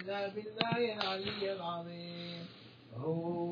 إلا بالله العلي العظيم. هو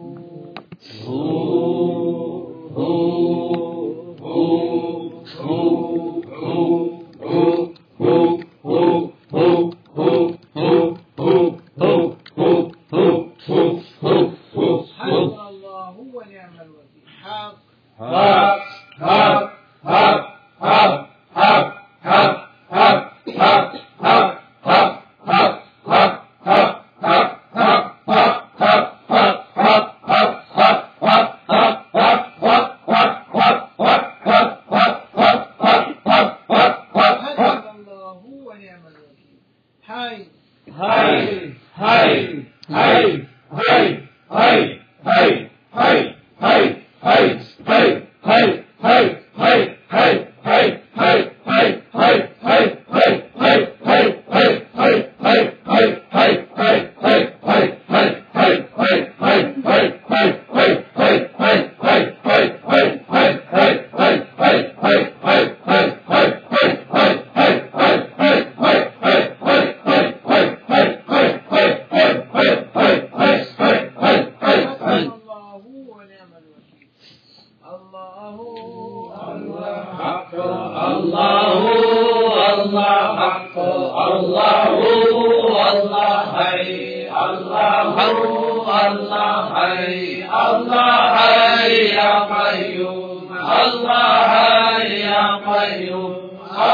الله حي الله علي يا قيوم الله علي يا قيوم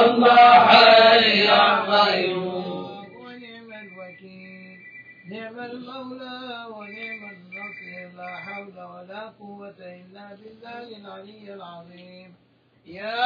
الله علي يا قيوم ونعم الوكيل نعم المولى ونعم النصير لا حول ولا قوة إلا بالله العلي العظيم. يا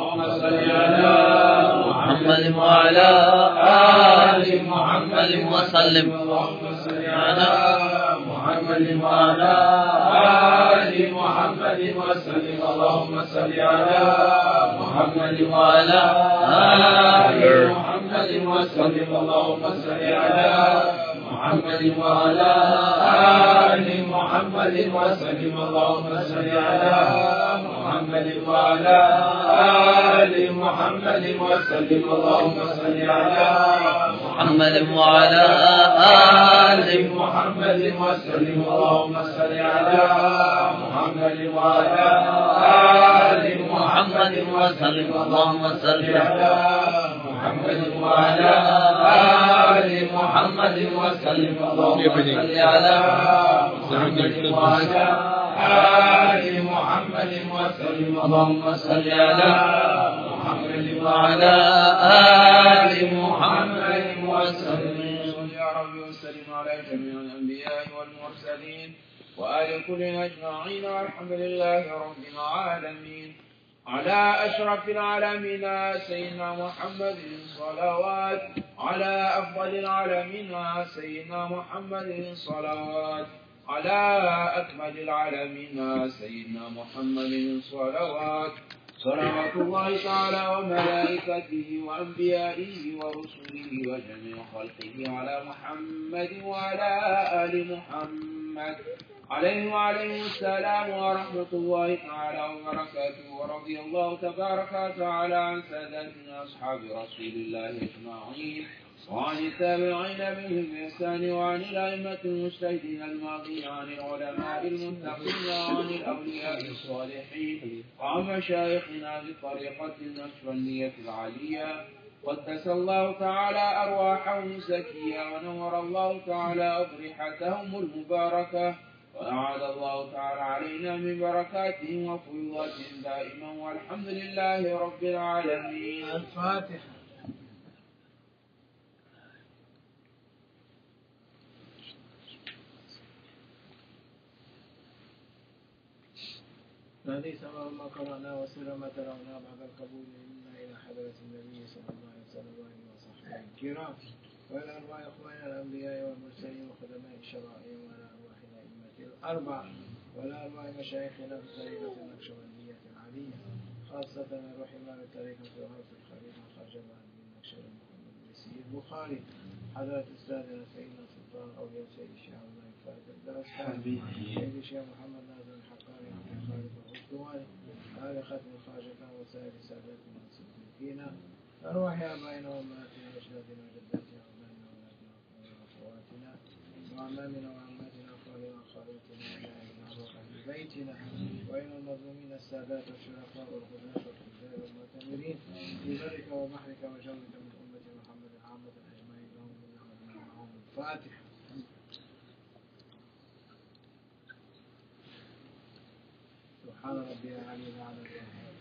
اللهم صل على محمد وعلى آل محمد وسلم. اللهم صل على محمد وعلى آل محمد وسلم. اللهم صل على محمد وعلى آل محمد وسلم. اللهم صل على محمد وعلى آل محمد وسلم. اللهم صل على محمد وعلى آل محمد وسلم. اللهم صل على محمد وعلى آل محمد وسلم. اللهم صل على محمد وعلى آل محمد وسلم. اللهم صل على محمد وعلى آل محمد وسلم. اللهم صل على محمد وعلى آل محمد وسلم. اللهم صل على محمد وعلى آل محمد وسلم. يا رب وسلم على جميع الأنبياء والمرسلين وآل كل أجمعين والحمد لله رب العالمين. على أشرف العالمين سيدنا محمد صلوات. على أفضل العالمين سيدنا محمد صلوات. على أكمل العالمين سيدنا محمد صلوات صلوات الله تعالى وملائكته وأنبيائه ورسله وجميع خلقه على محمد وعلى آل محمد. عليه وعليه السلام ورحمة الله تعالى وبركاته. ورضي الله تبارك وتعالى عن سادتنا أصحاب رسول الله أجمعين. وعن التابعين بهم بإحسان وعن الأئمة المجتهدين الماضين عن العلماء المتقين وعن الأولياء الصالحين وعن مشايخنا بالطريقة النشبندية العالية. قدس الله تعالى أرواحهم زكية ونور الله تعالى أضرحتهم المباركة وأعاد الله تعالى علينا من بركاتهم وفيضاتهم دائما والحمد لله رب العالمين. الفاتحة. الذي سمع ما قرأنا وسر ما ترون بعد القبول. منا إلى حضرة النبي صلى الله عليه وسلم وآله وصحبه الكرام. وإلى أرواح إخواننا الأنبياء والمرسلين وخدماء الشرائع وعلى أرواح الأئمة الأربعة وعلى أرواح مشايخنا في الطريقة النقشبندية العالية خاصة الروح إمام الطريقة في غرف الخليفة خرج بعد من نقشبند محمد بن سيد البخاري. حضرة أستاذنا سيدنا سلطان أولياء سيد الشيخ الله فارس الدرستاني سيد الشيخ محمد ناظر الحقاني. الأسطواني آل ختم الخاجة وسائر ساداتنا والصديقين أرواح آبائنا وأمهاتنا وأجدادنا وجداتنا وأبنائنا وأولادنا وأخواتنا وأعمامنا وعماتنا وأخوالنا وأخواتنا وأبنائنا وأهل بيتنا وإلى المظلومين السادات والشرفاء والغناة والتجار والمعتمرين في برك وبحرك وجوك من أمة محمد عامة أجمعين لهم منا ومنهم الفاتحة سبحان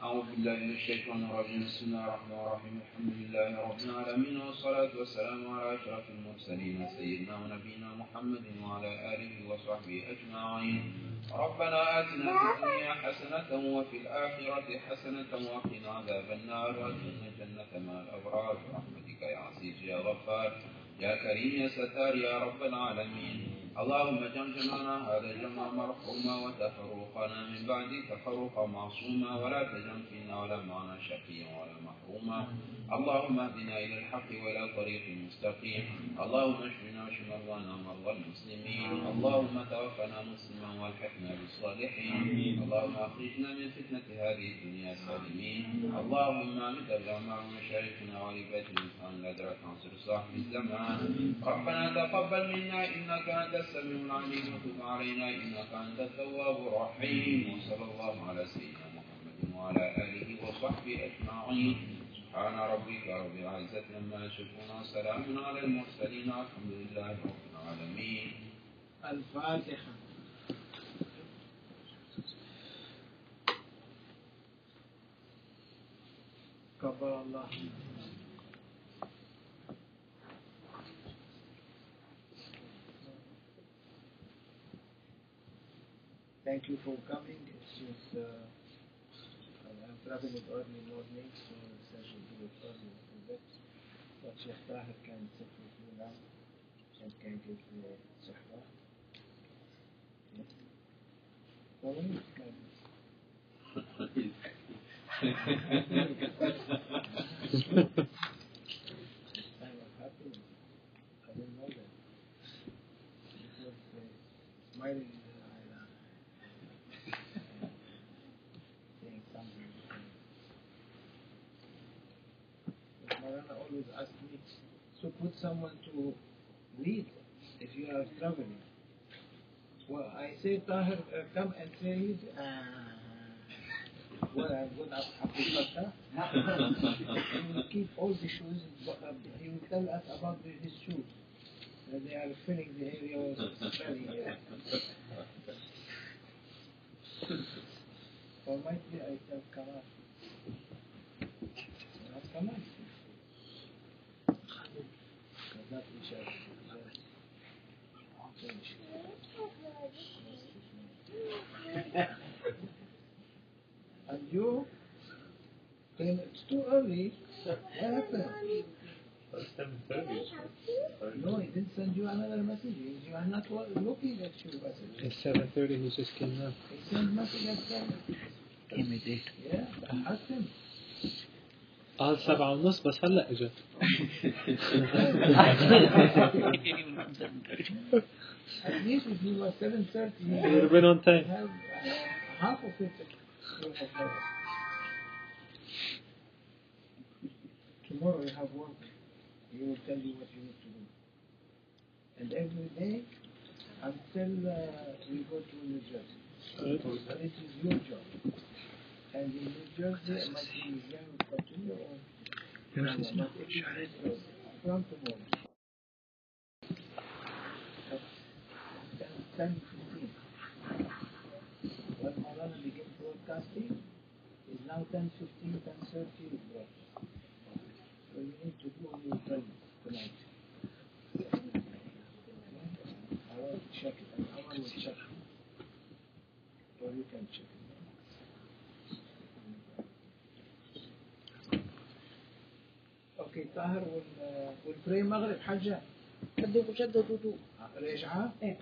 أعوذ بالله من الشيطان الرجيم. بسم الله الرحمن الرحيم. الحمد لله رب العالمين والصلاة والسلام على أشرف المرسلين سيدنا ونبينا محمد وعلى آله وصحبه أجمعين. ربنا آتنا في الدنيا حسنة وفي الآخرة حسنة وقنا عذاب النار. وأدخلنا الجنة مع الأبرار. برحمتك يا عزيز يا غفار. يا كريم يا ستار يا رب العالمين. اللهم جمع جمعنا هذا الجمع مرحوما وتفرقنا من بعد تفرقا معصوما. ولا تجمع فينا ولا معنا شقيا ولا محروما. اللهم اهدنا إلى الحق وإلى طريق مستقيم. اللهم اشفنا واشف مرضانا ومرضى المسلمين. اللهم توفنا مسلما وألحقنا بالصالحين. اللهم أخرجنا من فتنة هذه الدنيا سالمين. اللهم امت الجماع مشايخنا ولبيت الانسان الادرك عنصر صاحب الزمان. ربنا تقبل منا إنك أنت السميع العليم وتب علينا إنك أنت التواب الرحيم وصلى الله على سيدنا محمد وعلى آله وصحبه أجمعين. سبحان ربك رب العزة عما وسلام على المرسلين والحمد لله رب العالمين. الفاتحة. كبر الله. Thank you for coming. It's just, uh, I'm traveling early morning, so it's actually do it early a little bit. But Sheikh Tahir can sit with you now and can give the suhbah. Yes. Well, when you can. I was happy. I didn't know that. It uh, smiling in the eye. uh, saying something. But Maulana always asked me to put someone to lead if you are traveling. Well, I say, Tahir, uh, come and say it. Uh, well, I'm going to Hakikata. he will keep all the shoes. but, uh, He will tell us about the, his shoes. Uh, they are filling the area smelly. Uh, or might be I tell Kamal. Not Kamal. Too early. What happened? No, he didn't send you another message. You are not lo- looking at your message. It's 7.30, he just came now. He sent message at seven. Yeah, ask him. قال سبعة ونص بس هلا اجت At least if you were seven thirty, you You'd have been on time. uh, half of it. Tomorrow you have work. He will tell you what you need to do. And every day until uh, we go to New Jersey. This is your job. And in New Jersey, it might be will continue or Yes, it's not. From tomorrow. At 10, 15. When Maulana began broadcasting, is now 10, 15, 10, 30 right. أوكي طاهر والبري مغرب حجه شدوا شدوا دودو رجعه إيه.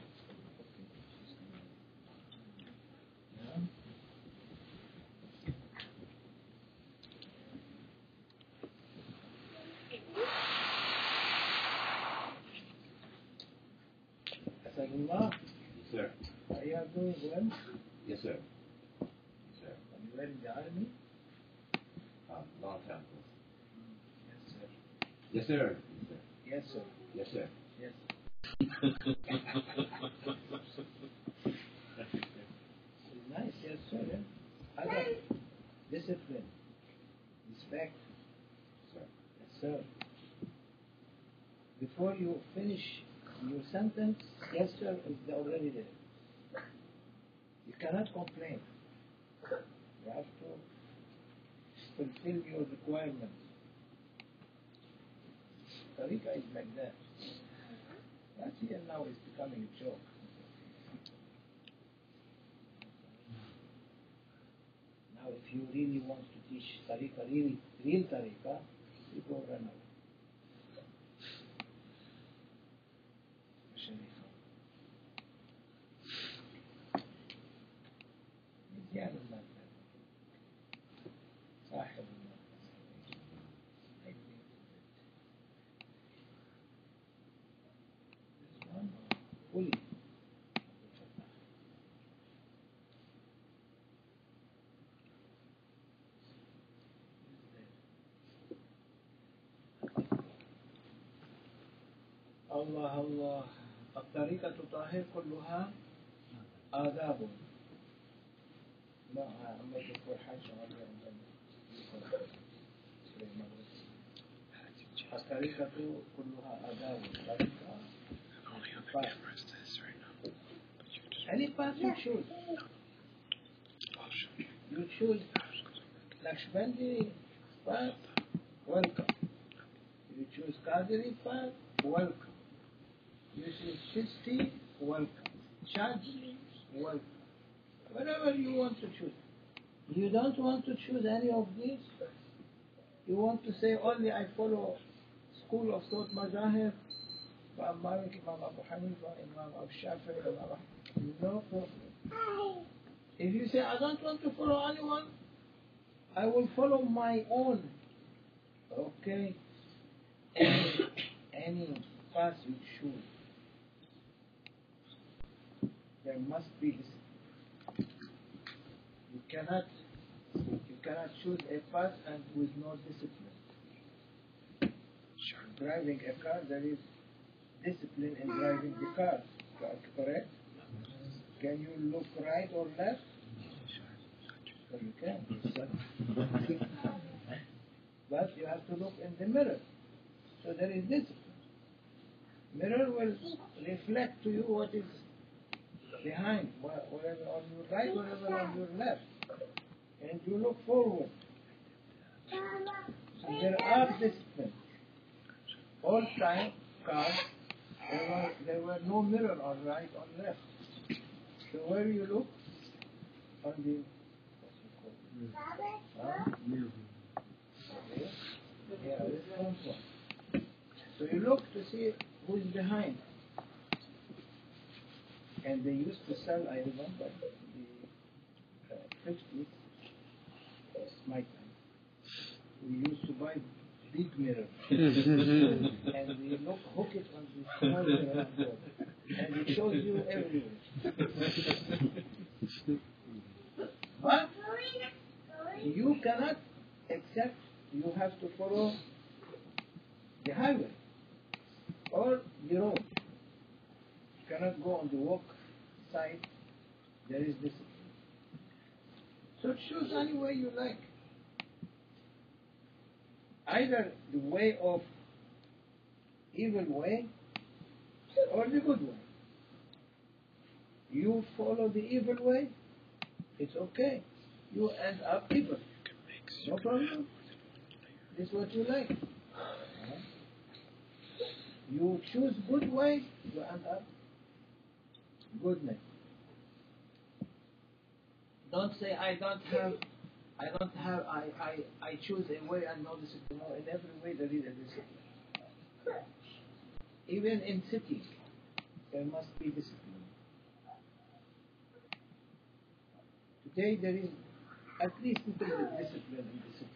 Yes, sir. Are you doing well? Yes, sir. Yes, sir. Are you ready to army? Um, long time ago. Yes, sir. Yes, sir. Yes, sir. Yes, sir. Yes. sir. it's nice, yes, sir. Yeah. I like discipline, respect. Sir. Yes, sir. Before you finish your sentence, yes, sir, is already there. You cannot complain. You have to fulfill your requirements. Tariqa is like that. That here now is becoming a joke. Now, if you really want to teach Tariqa, really, real Tariqa, you go run away. الله الله الطريقة طاهر كلها آداب ما عم يذكر حاجة الطريقة كلها آداب Any path you choose. You choose Lakshmandi path, welcome. You choose Qadiri path, welcome. You choose Chisti, welcome. Shadri, welcome. Whatever you want to choose. You don't want to choose any of these. You want to say only I follow school of thought Mazahir, Imam Malik, Imam Abu Hanifa, Imam Abu Shafi'i, Imam. No problem. If you say I don't want to follow anyone, I will follow my own. Okay. Any, any path you choose, there must be discipline. You cannot, you cannot choose a path and with no discipline. Driving a car, there is discipline in driving the car. Correct? Can you look right or left? Well, you can. but you have to look in the mirror. So there is discipline. Mirror will reflect to you what is behind, whatever on your right, whatever on your left. And you look forward. So there are disciplines. All time cars, there were, there were no mirror on right, or left. So where you look? On the what's it called? Yeah, this one. So you look to see who is behind. And they used to sell, I remember, the uh, 50s, that's my time. We used to buy big mirror. and we look, hook it on the small mirror. And it shows you everywhere. but you cannot accept, you have to follow the highway or the road. Cannot go on the walk side, there is discipline. So choose any way you like. Either the way of evil way or the good way. You follow the evil way, it's okay. You end up evil. No problem. This is what you like. You choose good way, you end up goodness. Don't say I don't have I don't have I, I, I choose a way and no discipline. No, in every way there is a discipline. Even in cities there must be discipline. Today there is at least little discipline in the city.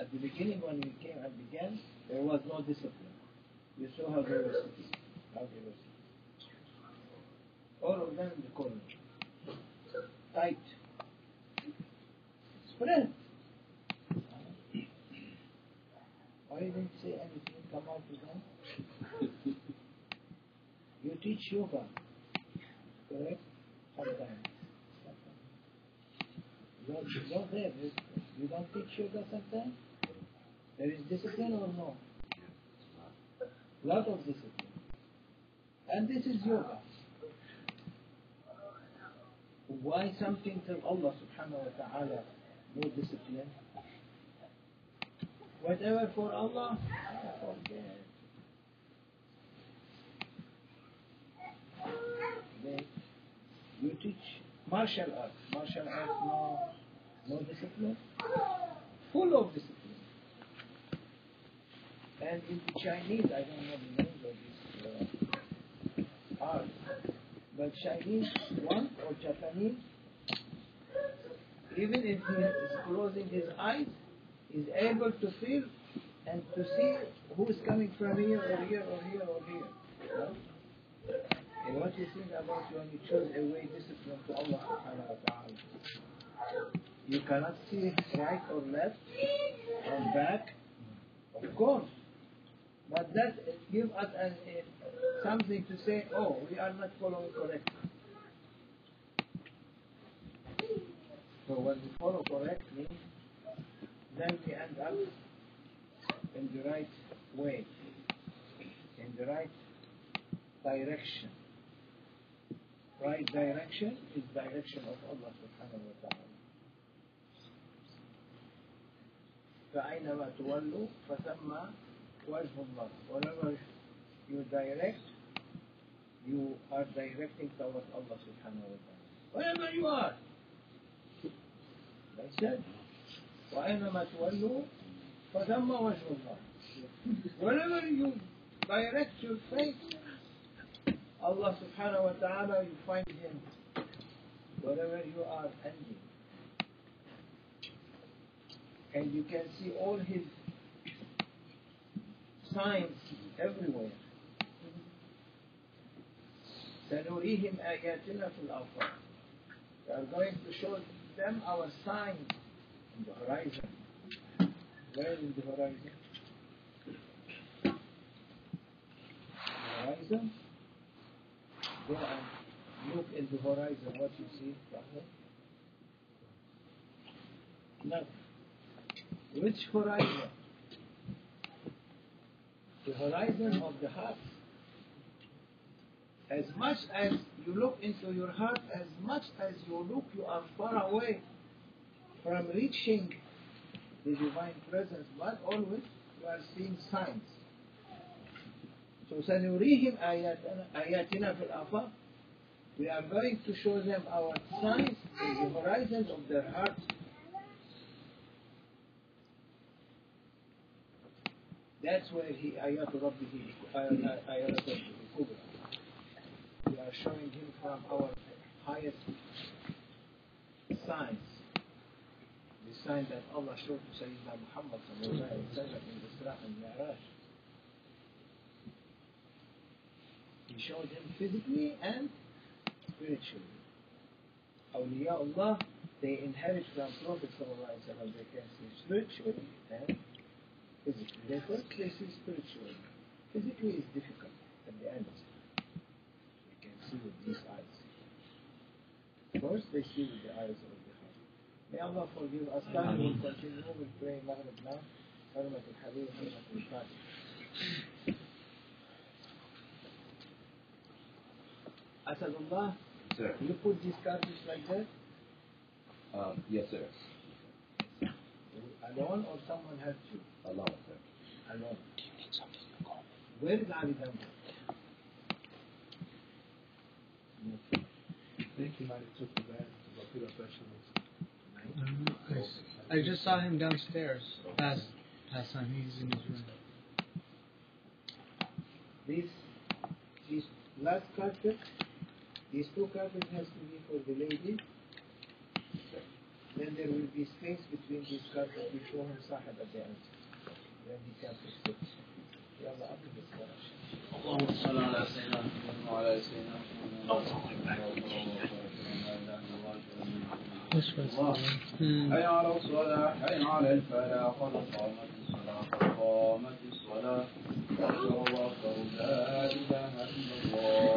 At the beginning when we came and began, there was no discipline. You saw how they were sitting, how were sitting. All of them in the. Tight. Spread. Why didn't you say anything? Come out with them. You teach yoga, correct? Sometimes. Don't, you don't there. You, you don't teach yoga sometimes? There is discipline or no? Lot of discipline. And this is yoga. Why something till Allah subhanahu wa ta'ala no discipline? Whatever for Allah, forget. They, you teach martial arts. Martial arts, no, no discipline. Full of discipline. And in Chinese, I don't know the names of these uh, arts, but Chinese one or Japanese, even if he is closing his eyes, is able to feel and to see who is coming from here or here or here or here. And what you think about when you choose a way discipline to Allah subhanahu wa ta'ala? You cannot see right or left or back, of course. But that give us an, a, something to say, oh, we are not following correctly. So when we follow correctly, then we end up in the right way, in the right direction. Right direction is direction of Allah subhanahu wa ta'ala. فأينما تولوا فثم وجه الله whenever you direct you are directing towards Allah subhanahu wa ta'ala wherever you are that's it وأينما تولوا فثم وجه الله wherever you direct your face Allah subhanahu wa ta'ala you find him wherever you are ending and you can see all his signs everywhere. سنريهم آياتنا في الآفاق. We are going to show them our signs in the horizon. Where is the horizon? The horizon? Go and look in the horizon. What you see? Rahman? Nothing. Which horizon? The horizon of the heart. As much as you look into your heart, as much as you look, you are far away from reaching the divine presence, but always you are seeing signs. So سنريهم آياتنا, آياتنا في الآفاق We are going to show them our signs in the horizons of their hearts That's where he ayat rabbihi ayat rabbihi kubra. We are showing him from our highest signs. The sign that Allah showed to Sayyidina Muhammad in Isra and Mi'raj. He showed him physically and spiritually. Awliyaullah, they inherit from Prophet sallallahu alayhi wa sallam. They can see spiritually and is it therefore clearly spiritual? Physically is difficult at the end. We can see with these eyes. First they see with the eyes of the heart. May Allah forgive us. Can we continue with praying Maghrib now? Hurmat al-Habib, Hurmat al-Fatih. Asadullah, sir. you put these cartridge like that? Um, uh, yes, sir. Alone or someone helped you? Alone, sir. alone. Where is Ali Dambo? I think he might have took the bag to go pick up vegetables. I, just saw him downstairs last last time. He's in his room. These, these last carpet, these two carpets has to be for the lady. Then there will be space between these carpets. Him sahib at the end. اللهم صل على سيدنا محمد وعلى سيدنا محمد. حي على الصلاة حي على الفلاح قد قامت الصلاة قد قامت الصلاة. أكبر الله أكبر لا إله إلا الله.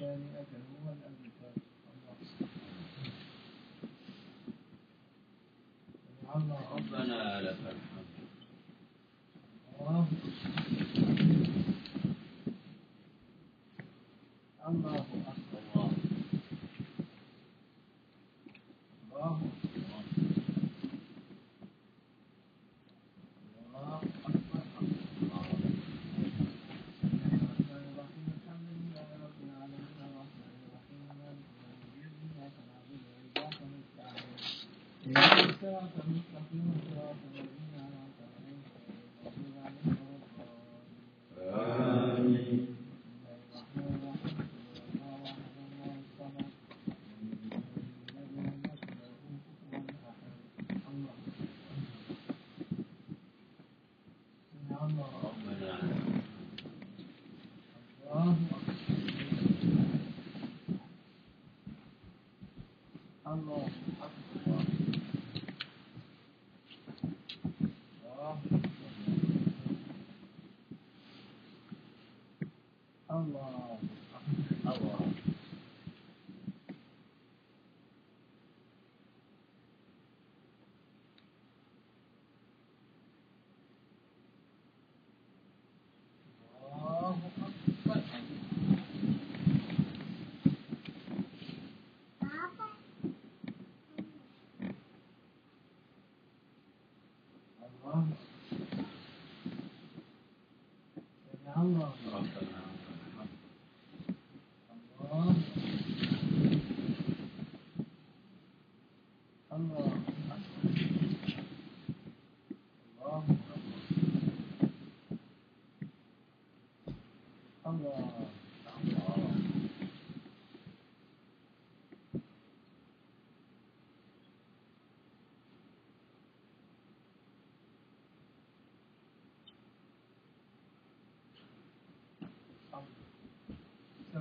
الشانئة هو الأذى Thank you. 啊。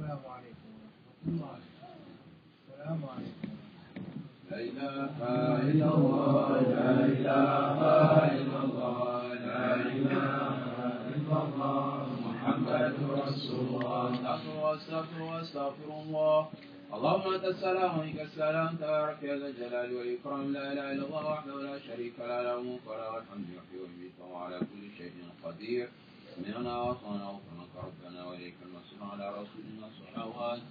السلام عليكم ورحمة الله السلام عليكم لا إله إلا الله لا إله إلا الله لا إله إلا الله محمد رسول الله أستغفر وأستغفر وأستغفر الله اللهم أنت السلام ومنك السلام تبارك يا ذا الجلال والإكرام لا إله إلا الله وحده لا شريك له له الملك وله الحمد يحيي ويميت وهو على كل شيء قدير سمعنا وأطعنا وغفرناك ربنا وإليك المصير على رسولنا الصلوات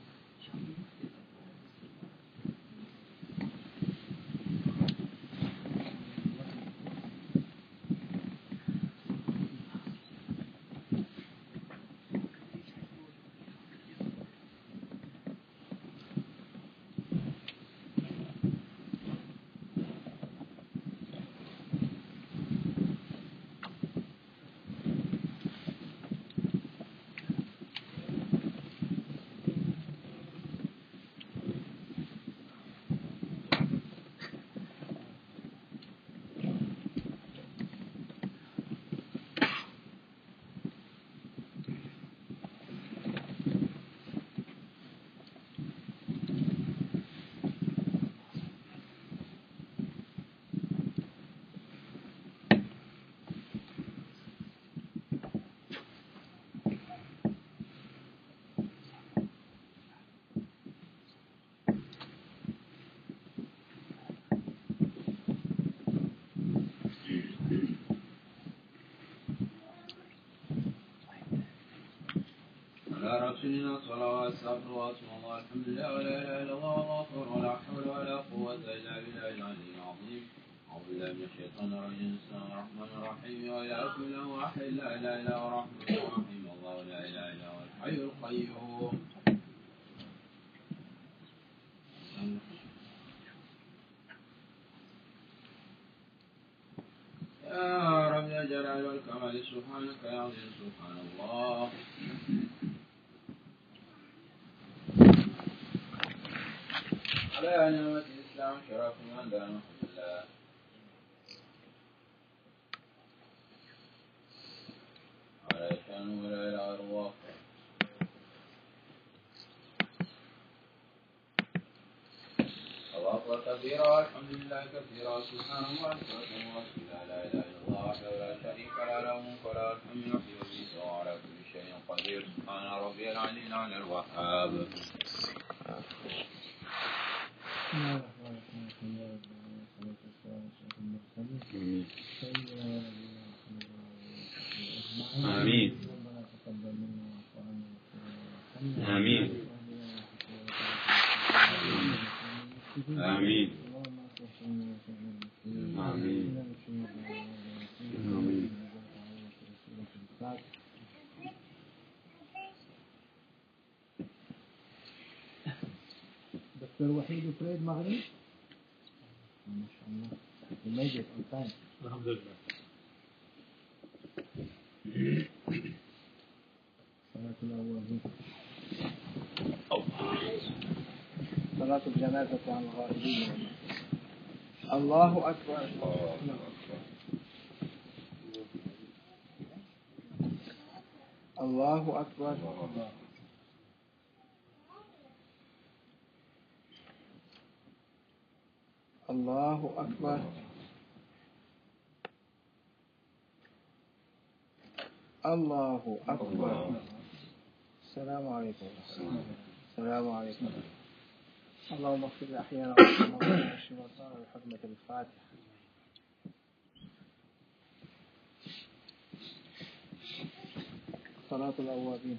رسولنا صلوات صلوات الله الحمد لله ولا إله إلا الله والله اكبر ولا حول ولا قوة إلا بالله العلي العظيم. أعوذ بالله من الشيطان الرجيم. بسم الله الرحمن الرحيم. لا إله إلا هو الرحمن الرحيم الله. لا إله إلا هو الحي القيوم يا رب يا جلال والكمال سبحانك يا عظيم سبحان الله على نعمة الإسلام شرف من دام الله على شأن ولا إلى أرواح الله أكبر كثيرا والحمد لله كثيرا سبحان الله بكرة وأصيلا لا إله إلا الله وحده لا شريك له له الملك وله الحمد يحيي ويميت وهو كل شيء قدير. سبحان ربي العلي الأعلى الوهاب. آمين. آمين آمين دكتور وحيد فريد مغرب ما شاء الله. You made it on time. صلاة الأولين صلاة الجنازة عن الغائبين الله أكبر. الله أكبر. الله أكبر. الله أكبر. السلام عليكم. السلام عليكم. اللهم اغفر لأحيانا بحكمة الفاتحة. صلاة الأوابين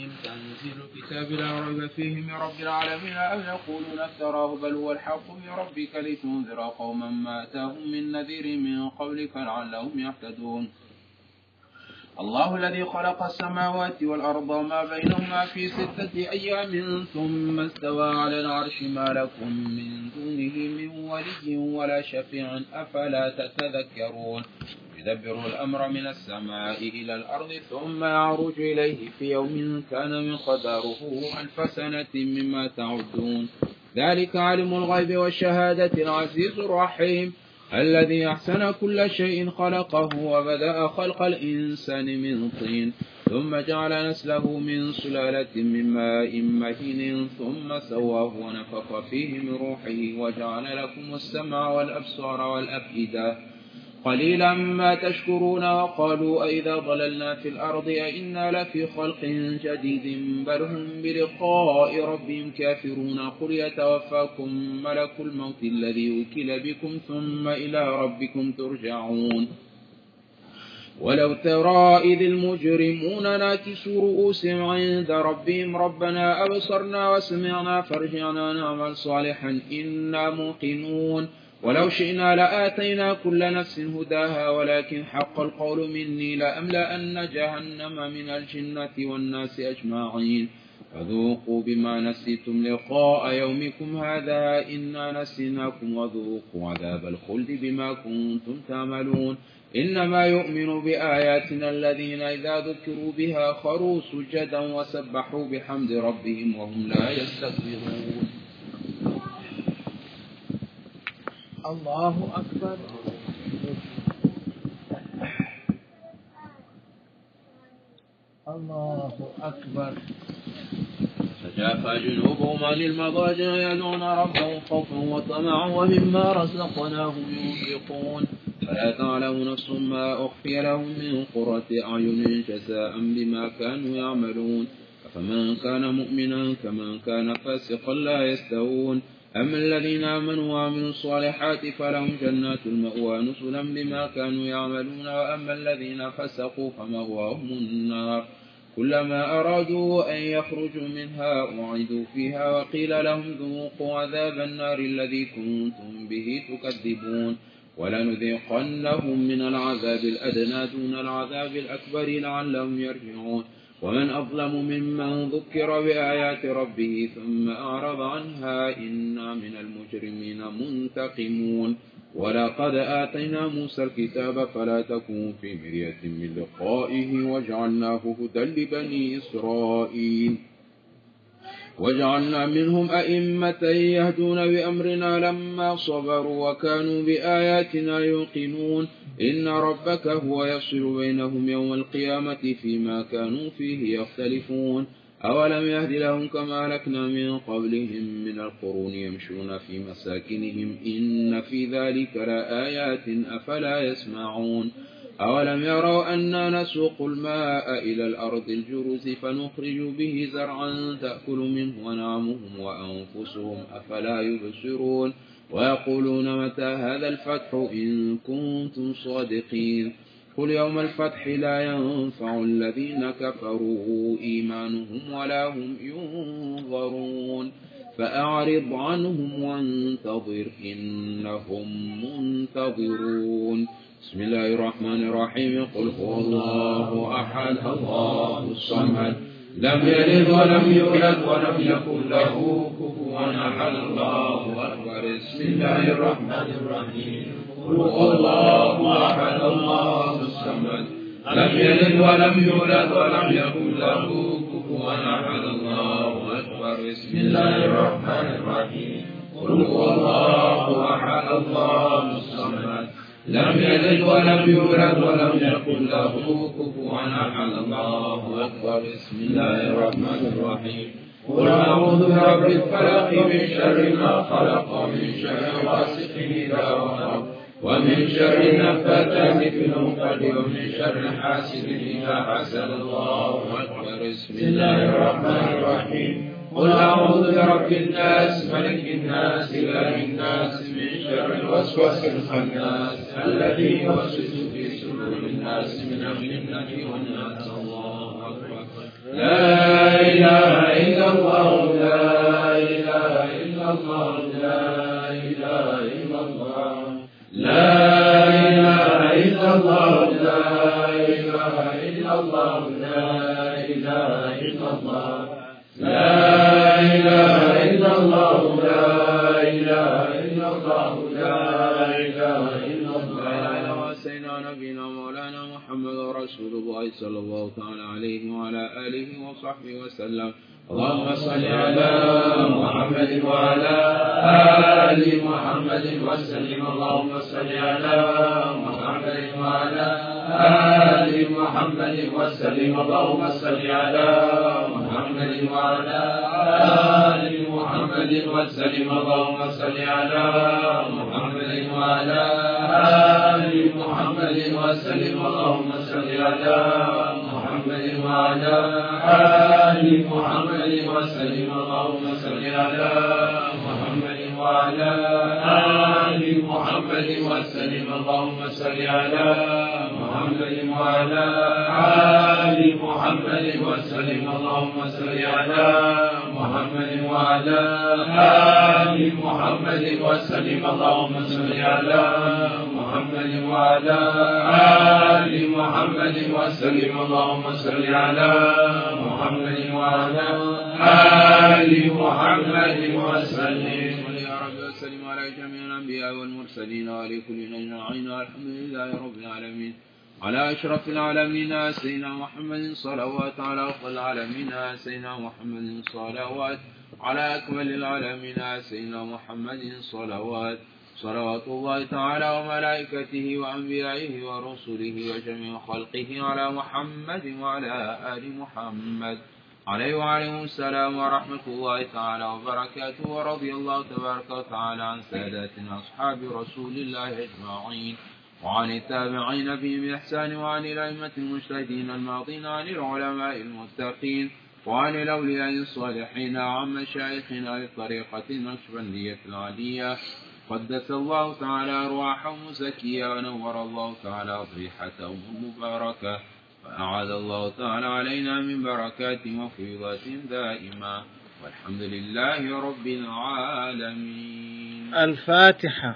الكتاب لا ريب فيه من رب العالمين. أم يقولون افتراه بل هو الحق من ربك لتنذر قوما ما أتاهم من نذير من قبلك لعلهم يهتدون. الله الذي خلق السماوات والأرض وما بينهما في ستة أيام ثم استوى على العرش. ما لكم من دونه من ولي ولا شفيع. أفلا تتذكرون؟ يدبر الأمر من السماء إلى الأرض ثم يعرج إليه في يوم كان مقداره ألف سنة مما تعدون. ذلك عالم الغيب والشهادة العزيز الرحيم. الذي أحسن كل شيء خلقه وبدأ خلق الإنسان من طين. ثم جعل نسله من سلالة من ماء مهين. ثم سواه ونفخ فيه من روحه وجعل لكم السمع والأبصار والأفئدة. قليلا ما تشكرون وقالوا أئذا ضللنا في الأرض أئنا لفي خلق جديد بل هم بلقاء ربهم كافرون قل يتوفاكم ملك الموت الذي وكل بكم ثم إلى ربكم ترجعون ولو ترى إذ المجرمون ناكسوا رؤوسهم عند ربهم ربنا أبصرنا وسمعنا فارجعنا نعمل صالحا إنا موقنون ولو شئنا لآتينا كل نفس هداها ولكن حق القول مني لأملأن جهنم من الجنة والناس أجمعين. فذوقوا بما نسيتم لقاء يومكم هذا إنا نسيناكم وذوقوا عذاب الخلد بما كنتم تعملون. إنما يؤمن بآياتنا الذين إذا ذكروا بها خروا سجدا وسبحوا بحمد ربهم وهم لا يستكبرون. الله أكبر. الله أكبر. تجافى جنوبهم عن المضاجع يدعون ربهم خوفا وطمعا ومما رزقناهم ينفقون. فلا تعلم نفس ما أخفي لهم من قرة أعين جزاء بما كانوا يعملون. أفمن كان مؤمنا كمن كان فاسقا لا يستوون. أما الذين آمنوا وعملوا الصالحات فلهم جنات المأوى نزلا بما كانوا يعملون وأما الذين فسقوا فمأواهم النار. كلما أرادوا أن يخرجوا منها أعيدوا فيها وقيل لهم ذوقوا عذاب النار الذي كنتم به تكذبون. ولنذيقنهم من العذاب الأدنى دون العذاب الأكبر لعلهم يرجعون. ومن أظلم ممن ذكر بآيات ربه ثم أعرض عنها إنا من المجرمين منتقمون. ولقد آتينا موسى الكتاب فلا تكون في مرية من لقائه وجعلناه هدى لبني إسرائيل. وجعلنا منهم أئمة يهدون بأمرنا لما صبروا وكانوا بآياتنا يوقنون. إن ربك هو يفصل بينهم يوم القيامة فيما كانوا فيه يختلفون. أولم يهد لهم كما أهلكنا من قبلهم من القرون يمشون في مساكنهم إن في ذلك لآيات أفلا يسمعون. أولم يروا أنا نسوق الماء إلى الأرض الجرز فنخرج به زرعا تأكل منه أنعامهم وأنفسهم أفلا يبصرون. ويقولون متى هذا الفتح إن كنتم صادقين قل يوم الفتح لا ينفع الذين كفروا إيمانهم ولا هم ينظرون فأعرض عنهم وانتظر إنهم منتظرون بسم الله الرحمن الرحيم قل هو الله أحد الله الصمد لم يلد ولم يولد ولم يكن له كفوا أحد. الله أكبر. بسم الله الرحمن الرحيم. قل الله أحد. الله الصمد. لم يلد ولم يولد ولم يكن له كفوا أحد. الله أكبر. بسم الله الرحمن الرحيم. قل الله أحد. الله الصمد. لم يلد ولم يولد ولم يكن له كفوا أحد. الله أكبر. بسم الله الرحمن الرحيم. قل أعوذ برب الفلق من شر ما خلق ومن شر غاسق إذا وقب ومن شر النفاثات في العقد ومن شر حاسد إذا حسد. الله أكبر. بسم الله الرحمن الرحيم. قل اعوذ برب الناس ملك الناس اله الناس من شر الوسواس الخناس الذي يوسوس في صدور الناس من الجنة والناس. الله أكبر. لا إله إلا الله لا إله إلا الله لا إله إلا الله. لا إله إلا الله لا إله إلا إلا رسول الله صلى الله تعالى عليه وعلى آله وصحبه وسلم. اللهم صل على محمد وعلى آل محمد وسلم. اللهم صل على محمد وعلى آل محمد وسلم. اللهم صل على محمد وعلى آل محمد وسلم. اللهم صل على محمد وعلى آل محمد وسلم. اللهم صل على محمد وعلى آل محمد وسلم. اللهم صل على محمد وعلى آل محمد وسلم. اللهم صل على محمد وعلى آل محمد وسلم. اللهم صل على محمد وعلى آل محمد وسلم. اللهم صل على محمد وعلى آل محمد وسلم. اللهم صل على محمد وعلى آل محمد وسلم. وسلم على جميع الأنبياء والمرسلين وعلى كل أجمعين. والحمد لله رب العالمين. على أشرف العالمين سيدنا محمد صلوات على أفضل العالمين سيدنا محمد صلوات على أكمل العالمين سيدنا محمد صلوات صلوات الله تعالى وملائكته وأنبيائه ورسله وجميع خلقه على محمد وعلى آل محمد. عليه وعليهم السلام ورحمة الله تعالى وبركاته. ورضي الله تبارك وتعالى عن ساداتنا أصحاب رسول الله أجمعين. وعن التابعين بهم بإحسان وعن الأئمة المجتهدين الماضين عن العلماء المتقين وعن الأولياء الصالحين وعن مشايخنا للطريقة النقشبندية العالية قدس الله تعالى أرواحهم زكية ونور الله تعالى أضرحتهم المباركة. وأعاد الله تعالى علينا من بركات وفيضات دائمة. والحمد لله رب العالمين. الفاتحة.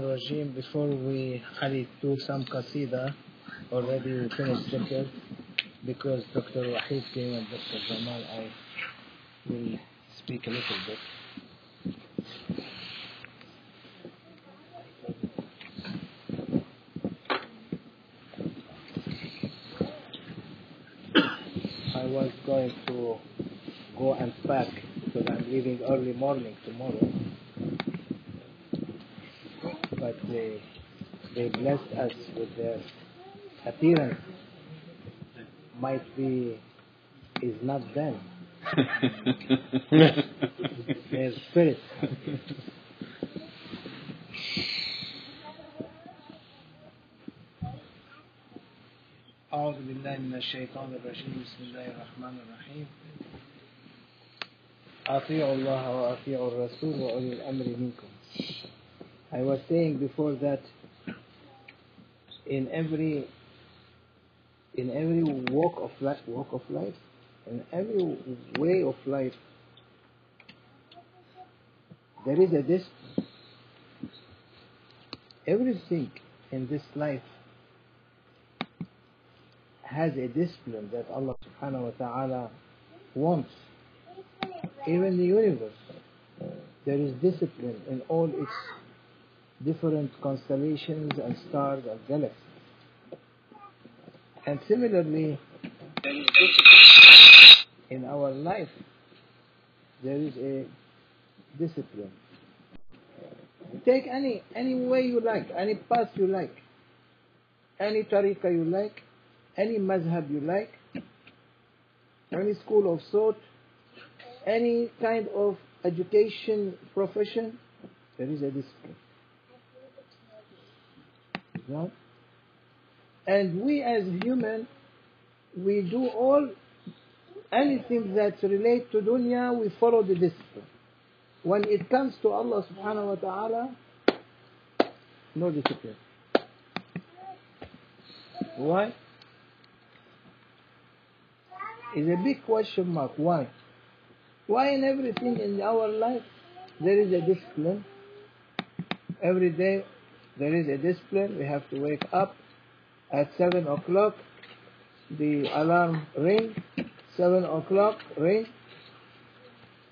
Rajim. Before we hurry to some qasida, already we finished dhikr because Dr. Wahid came and Dr. Jamal. I will speak a little bit. I was going to go and pack because I'm leaving early morning tomorrow But they they blessed us with their appearance. Might be is not them. their spirit. أعوذ بالله من الشيطان الرجيم بسم الله الرحمن الرحيم أطيعوا الله وأطيعوا الرسول وأولي الأمر منكم I was saying before that in every in every walk of life walk of life in every way of life there is a discipline everything in this life has a discipline that Allah subhanahu wa ta'ala wants. Even the universe, there is discipline in all its different constellations and stars and galaxies. And similarly, in our life. There is a discipline. Take any any way you like, any path you like, any tariqah you like, any mazhab you like, any school of thought, any kind of education profession, there is a discipline. Right? And we as human, we do all anything that relate to dunya, we follow the discipline. When it comes to Allah subhanahu wa ta'ala, no discipline. Why? is a big question mark. Why? Why in everything in our life there is a discipline? Every day there is a discipline. We have to wake up at 7 o'clock. The alarm ring. 7 o'clock ring.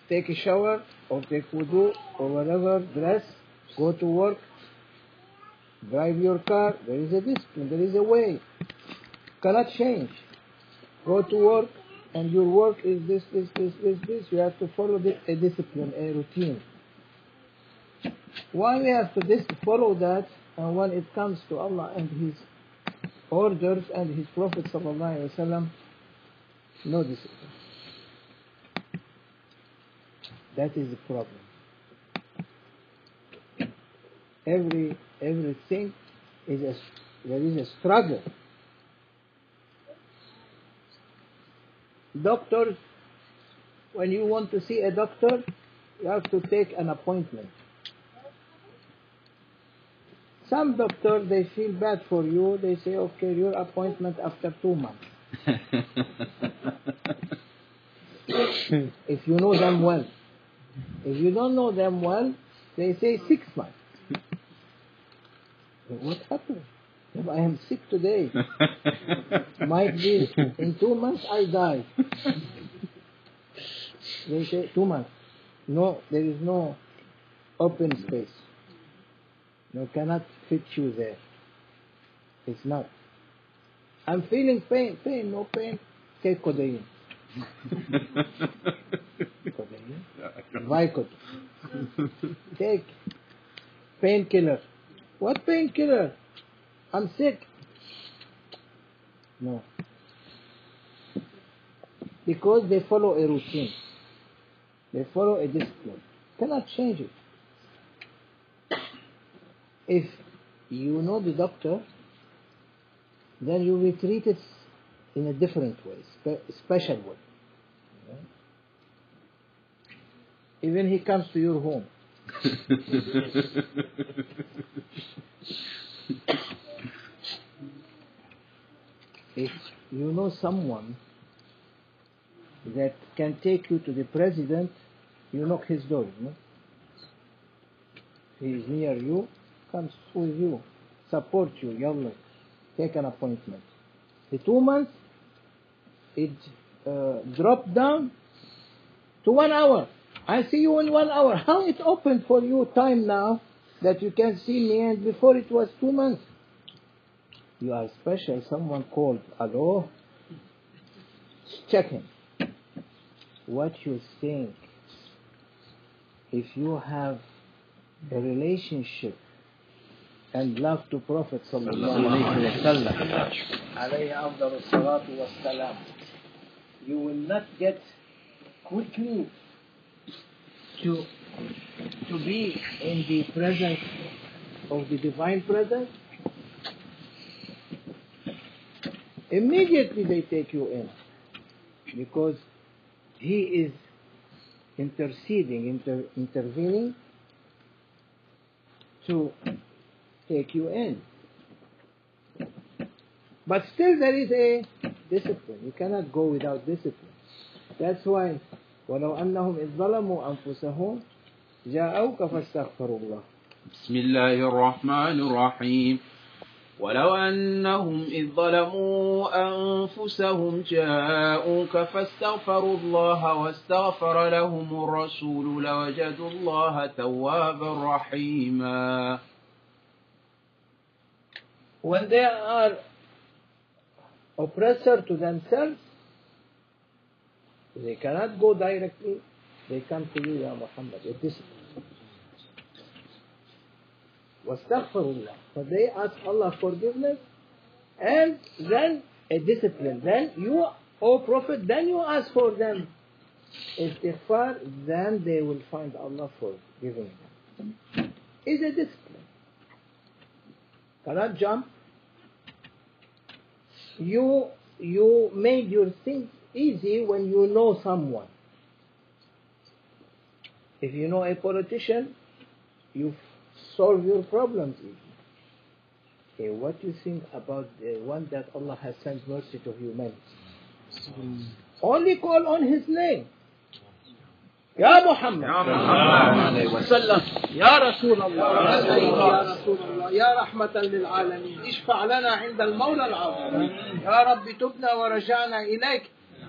Take a shower or take wudu or whatever, dress, go to work, drive your car. There is a discipline. There is a way. Cannot change. Go to work and your work is this, this, this, this, this. You have to follow this, a discipline, a routine. Why we have to follow that and when it comes to Allah and His orders and His Prophet wasallam, no discipline. That is the problem. Every everything is a there is a struggle. Doctors, when you want to see a doctor, you have to take an appointment. Some doctors, they feel bad for you. They say, okay, your appointment after two months. if you know them well. If you don't know them well, they say six months. What happened? If I am sick today, might be in two months I die. They say two months. No, there is no open space. You cannot fit you there. It's not. I'm feeling pain, pain, no pain. Take codeine. codeine. Vicodin. Take painkiller. What painkiller? I'm sick. No. Because they follow a routine. They follow a discipline. Cannot change it. If you know the doctor, then you will treat it in a different way, spe- special way. Okay? Even he comes to your home. if you know someone that can take you to the president, you knock his door, you? He is near you, comes with you, support you, yalla, take an appointment. The two months, it uh, dropped down to one hour. I see you in one hour. How it opened for you time now that you can see me and before it was two months. You are special. Someone called. Hello? Check him. What you think if you have a relationship and love to Prophet sallallahu wasallam alayhi afdal salatu wassalam you will not get quickly to to be in the presence of the divine presence. Immediately they take you in because he is interceding inter, intervening to take you in but still there is a discipline. You cannot go without discipline. That's why ولو أنهم إذ ظلموا أنفسهم جاءوك فاستغفروا الله. بسم الله الرحمن الرحيم. ولو أنهم إذ ظلموا أنفسهم جاءوك فاستغفروا الله واستغفر لهم الرسول لوجدوا الله توابا رحيما. when they are oppressor to themselves, they cannot go directly, they come to you, Ya Muhammad, with this. Wastaghfirullah. But they ask Allah forgiveness, and then a discipline. Then you, O Prophet, then you ask for them istighfar, then they will find Allah forgiving them. Is a discipline cannot jump? You you made your things easy when you know someone. If you know a politician you solve your problems easy. Okay what do you think about the one that Allah has sent mercy to humanity? Hmm. Only call on his name يا محمد عليه وسلم. يا رسول الله. يا رسول الله. يا رحمة للعالمين. اشفع لنا عند المولى العظيم. يا رب تبنا ورجعنا إليك.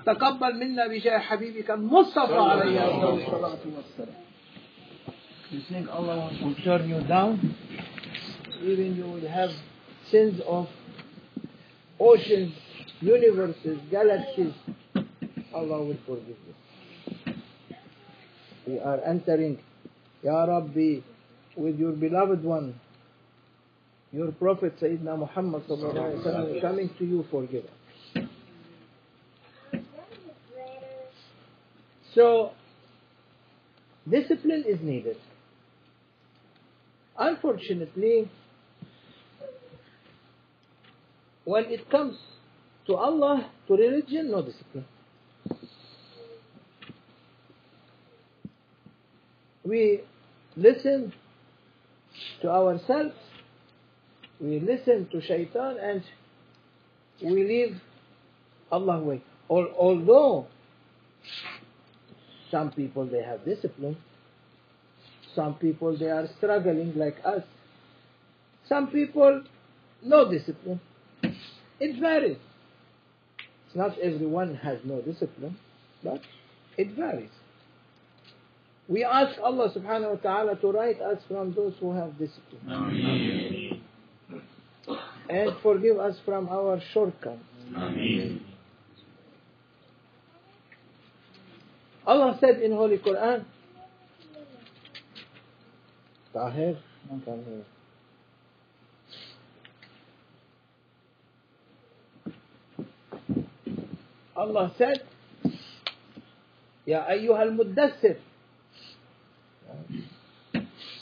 تقبل منا بجاه حبيبك المصطفى عليه الصلاة والسلام. You think Allah will turn you down? Even you will have sins of oceans, universes, galaxies. Allah will forgive you. We are entering, Ya Rabbi, with your beloved one, your Prophet Sayyidina Muhammad sallallahu alaihi wasallam, coming to you, forgive us. So, discipline is needed. Unfortunately, when it comes to Allah, to religion, no discipline. We listen to ourselves, we listen to shaitan, and we leave Allah way. Al- Although some people they have discipline, some people they are struggling like us, some people no discipline. It varies. It's not everyone has no discipline, but it varies. We ask Allah subhanahu wa ta'ala to write us from those who have discipline. And forgive us from our shortcomings. Allah said in Holy Quran, Tahir, come here. Allah said, يا أيها المدثر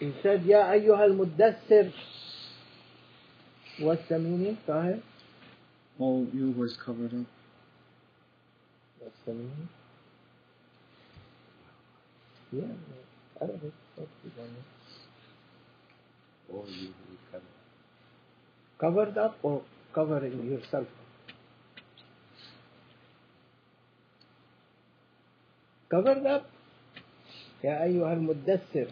He said, يا أيها المدثر What's the meaning, Tahir? All you was covered up. What's the meaning? Yeah, Arabic. What's the meaning? Or you will cover. Covered up or covering yourself? Covered up يا أيها المدثر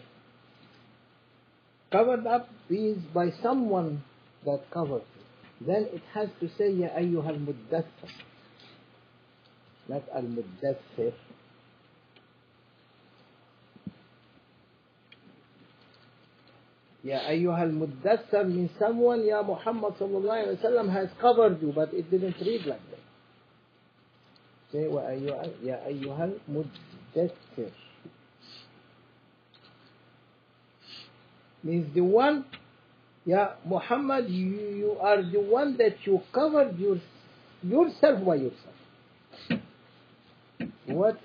covered up is by someone that covers it. Then it has to say, Ya ayyuhal muddathir. Not al muddathir. Ya ayyuhal muddathir means someone, Ya Muhammad sallallahu alayhi wa has covered you, but it didn't read like that. Say, Ya ayyuhal muddathir. Means the one yeah, Muhammad you, you are the one that you covered your, yourself by yourself. What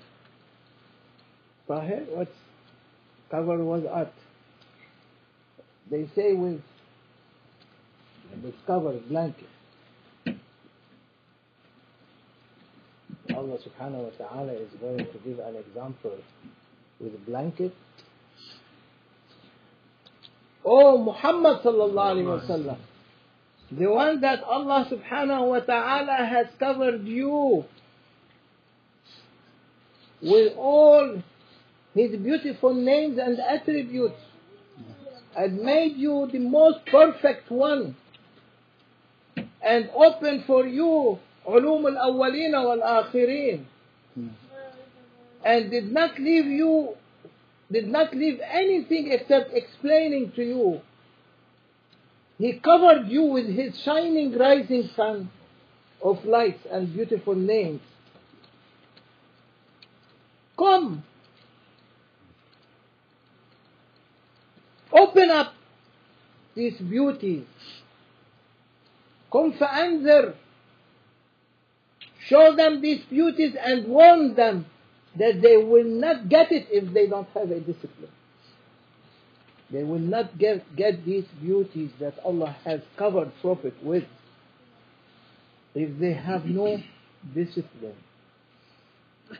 Tahir, what cover was at? They say with with cover blanket. Allah subhanahu wa ta'ala is going to give an example with blanket. Oh Muhammad sallallahu alayhi wa sallam, the one that Allah subhanahu wa ta'ala has covered you with all his beautiful names and attributes and made you the most perfect one and opened for you علوم الأولين والآخرين and did not leave you did not leave anything except explaining to you he covered you with his shining rising sun of lights and beautiful names come open up these beauties قم فأنذر show them these beauties and warn them that they will not get it if they don't have a discipline. They will not get, get these beauties that Allah has covered Prophet with if they have no discipline.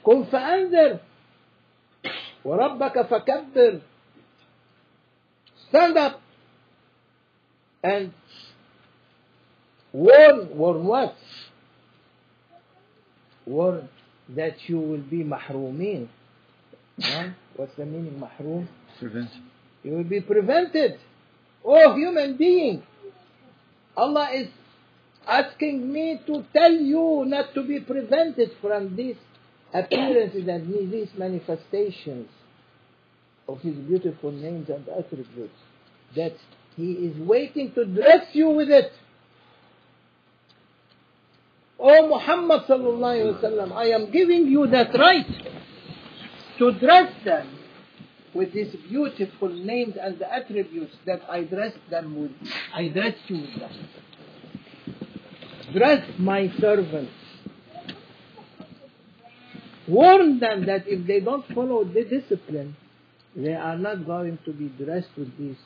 قم فأنذر وربك فكبر Stand up and warn, warn what? Warn that you will be mahrumin. Huh? What's the meaning mahrum? Prevent. You will be prevented. Oh human being, Allah is asking me to tell you not to be prevented from these appearances and these manifestations of His beautiful names and attributes. That He is waiting to dress you with it. Oh Muhammad sallallahu wasallam, I am giving you that right to dress them with these beautiful names and the attributes that I dressed them with. I dressed you with them. Dress my servants. Warn them that if they don't follow the discipline, they are not going to be dressed with this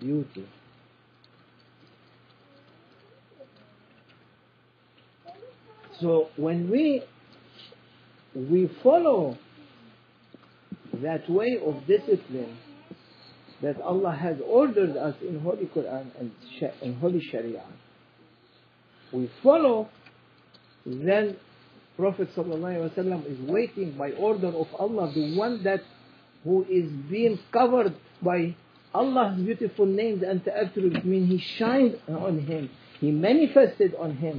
beauty. So when we we follow that way of discipline that Allah has ordered us in Holy Quran and in Holy Sharia, we follow, then Prophet ﷺ is waiting by order of Allah, the one that who is being covered by Allah's beautiful names and attributes, mean He shined on him, He manifested on him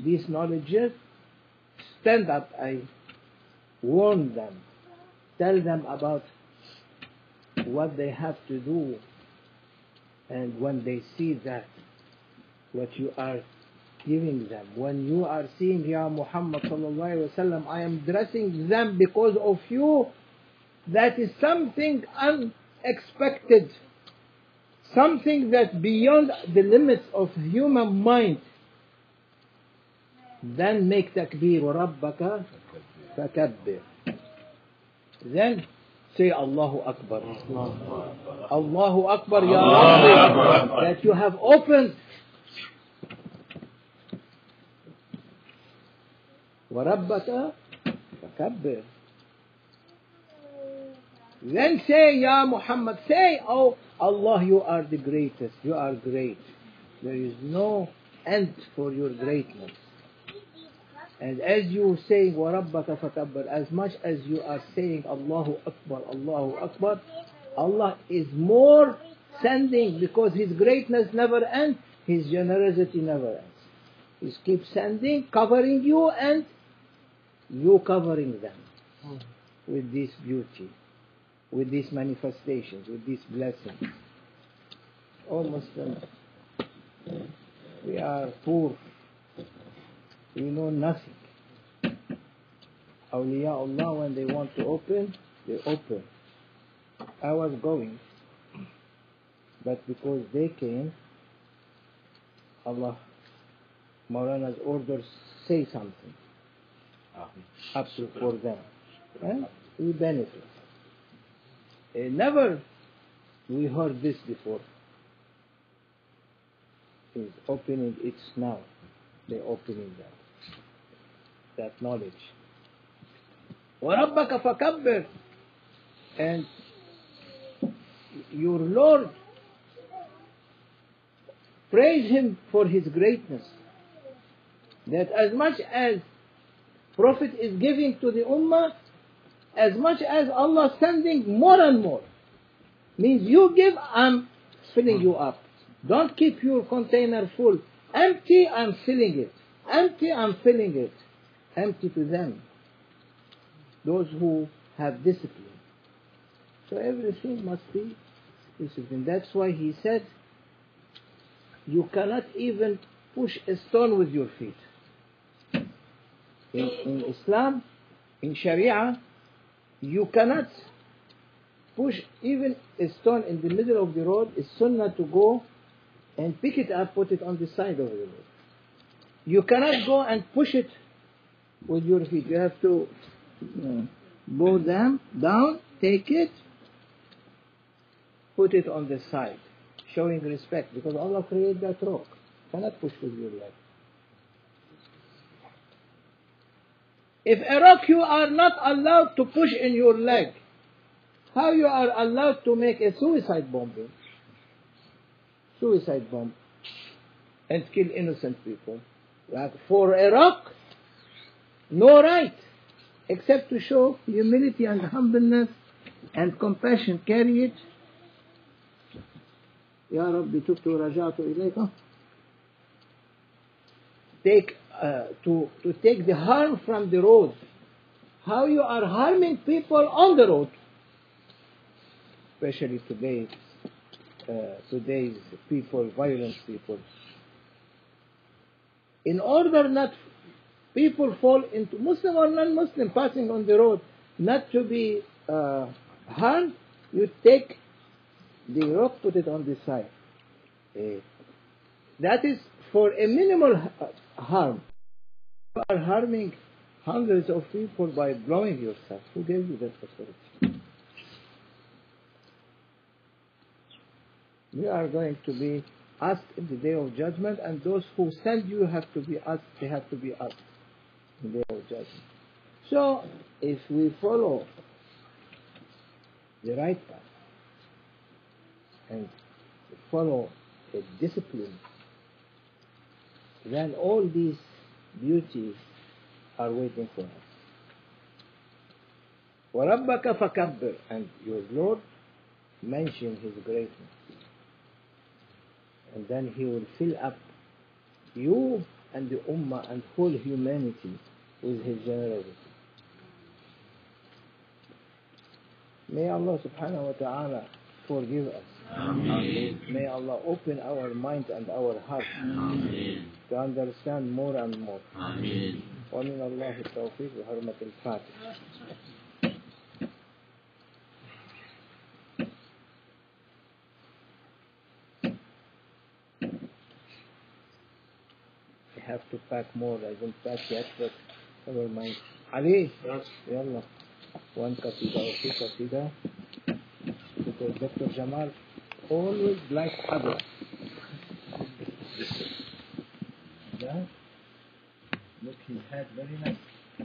these knowledges. Stand up, I warn them, tell them about what they have to do, and when they see that, what you are giving them. When you are seeing, Ya Muhammad sallallahu I am dressing them because of you. That is something unexpected, something that beyond the limits of human mind. Then make takbir وَرَبَّكَ فَكَبِّرْ Then say Allahu Akbar. Allahu Akbar, Ya Rabbi, that you have opened وربك فكبر Then say, Ya Muhammad, say, Oh Allah, you are the greatest, you are great. There is no end for your greatness. And as you saying, وَرَبَّكَ فَكَبَّرْ As much as you are saying, Allahu Akbar, Allahu Akbar, Allah is more sending because His greatness never ends, His generosity never ends. He keeps sending, covering you, and you covering them with this beauty, with these manifestations, with these blessings. Oh Muslims, we are poor. we know nothing. Awliya Allah, when they want to open, they open. I was going, but because they came, Allah, Maulana's orders say something up to for them. And we benefit. Uh, never we heard this before. Is opening it now. They opening that That knowledge. وَرَبَّكَ فَكَبِّرْ And your Lord, praise Him for His greatness. That as much as Prophet is giving to the Ummah, as much as Allah sending more and more. Means you give, I'm filling you up. Don't keep your container full. Empty, I'm filling it. Empty, I'm filling it. Empty to them. Those who have discipline. So everything must be discipline. That's why he said, you cannot even push a stone with your feet. In, in Islam, in Sharia, you cannot push even a stone in the middle of the road. It's sunnah to go and pick it up, put it on the side of the road. You cannot go and push it with your feet. You have to know, bow them down, take it, put it on the side, showing respect because Allah created that rock. Cannot push with your leg. If a rock you are not allowed to push in your leg, how you are allowed to make a suicide bombing? Suicide bomb and kill innocent people. Like for a rock, no right except to show humility and humbleness and compassion. Carry it. يا ربي تبت ورجعت إليك. Take uh, to to take the harm from the road. How you are harming people on the road, especially today. Uh, today's people, violent people. In order not people fall into Muslim or non-Muslim passing on the road, not to be uh, harmed, you take the rock, put it on the side. Eh, that is for a minimal harm. You are harming hundreds of people by blowing yourself. Who gave you that authority? We are going to be asked in the day of judgment, and those who send you have to be asked. They have to be asked the day of judgment. So, if we follow the right path and follow a discipline, then all these beauties are waiting for us. وَرَبَّكَ فَكَبِّرْ And your Lord mention His greatness. And then He will fill up you and the Ummah and whole humanity with His generosity. May Allah subhanahu wa ta'ala forgive us. May Allah open our mind and our heart to understand more and more. ومن الله التوفيق بحرمة الفاتحة. to pack more. I do not pack yet, but never mind. Ali, yes, yalla. One qasida or two qasida. Because Dr. Jamal always likes others. Yeah? Look, his head very nice.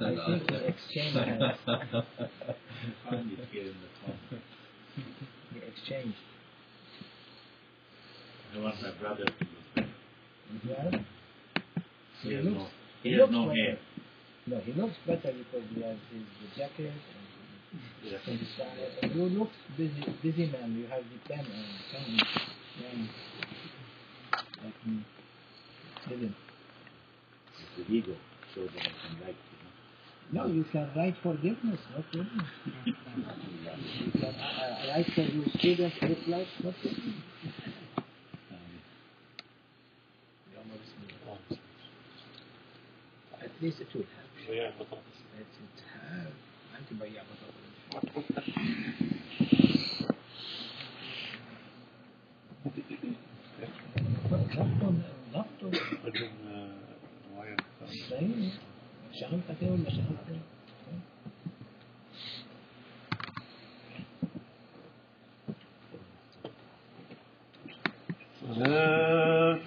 I think we exchange hands. we exchange. I want my brother to do that. Yeah? He has looks- no, he he has no like- hair. No, he looks better because he has his jacket and Yes. his. You look busy, busy man. You have the pen and pen. Yeah. Like me. Didn't. It's the ego, so that I can like. No, you can write forgiveness, no problem. you can uh, write for your students, replies, no problem. ليس تولها بياع بطاطس أنت بياع بطاطس ضغط رجل آه، معين. شغلتك ولا صلاة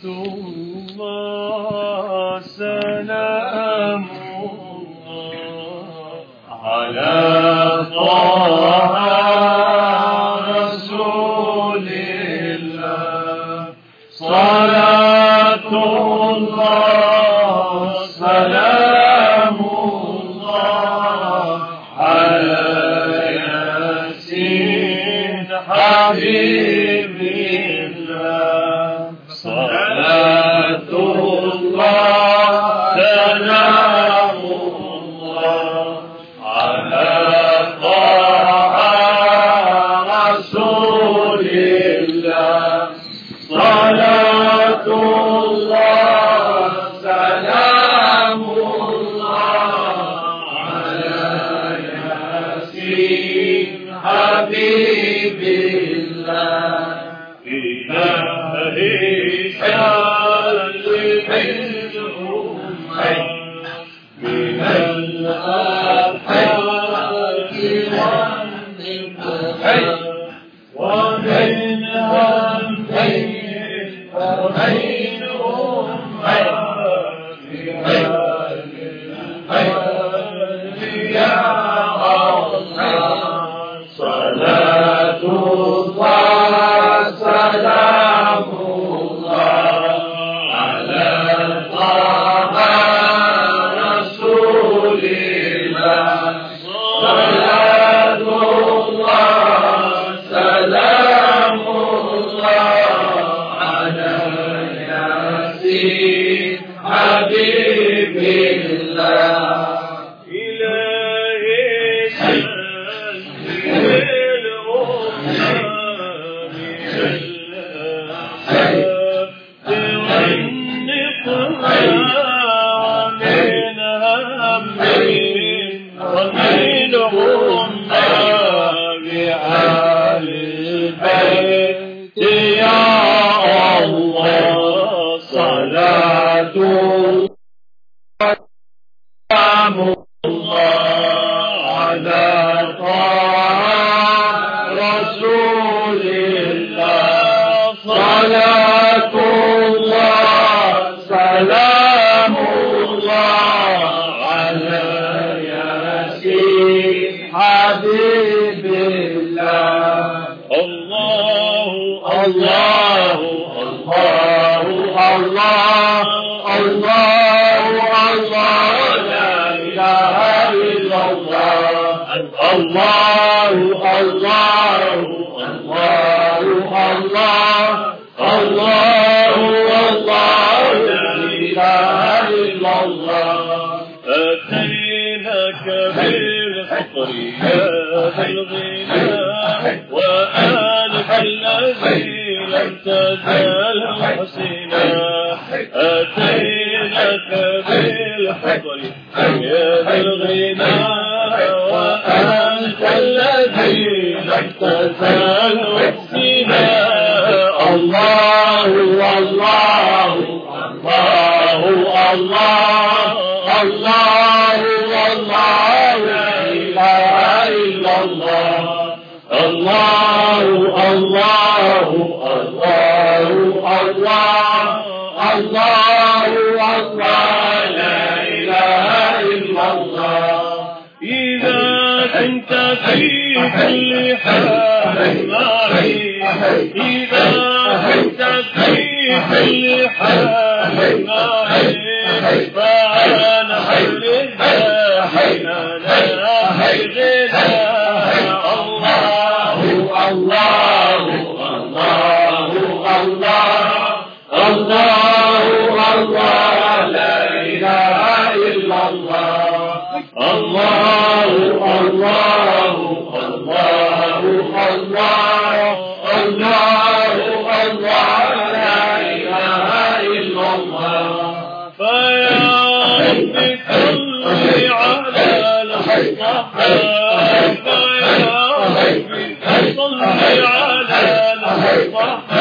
صل على المصطفى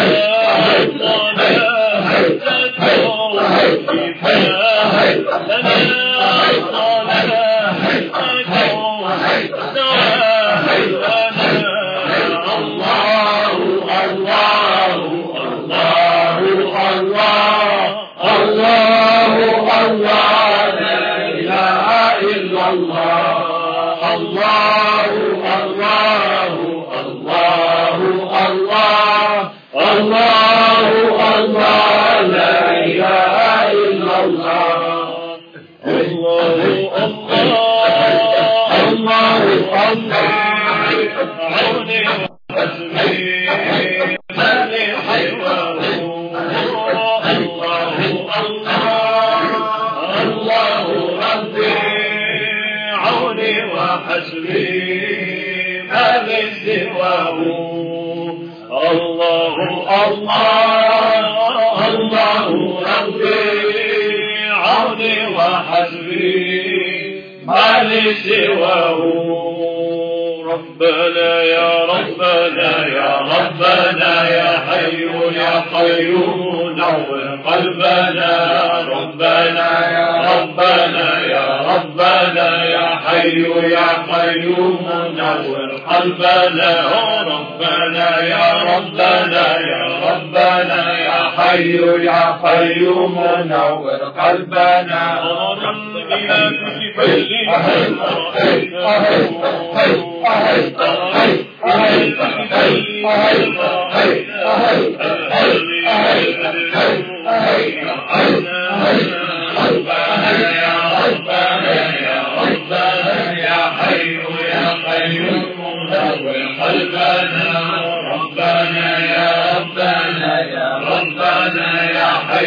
Allah. قيوم نور ندعو القلب ربنا يا ربنا يا ربنا يا حي يا قيوم نور قلبنا ربنا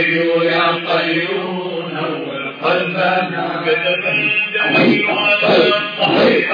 الحي يا قيوم نور قلبنا بدمي دمي على الصحيح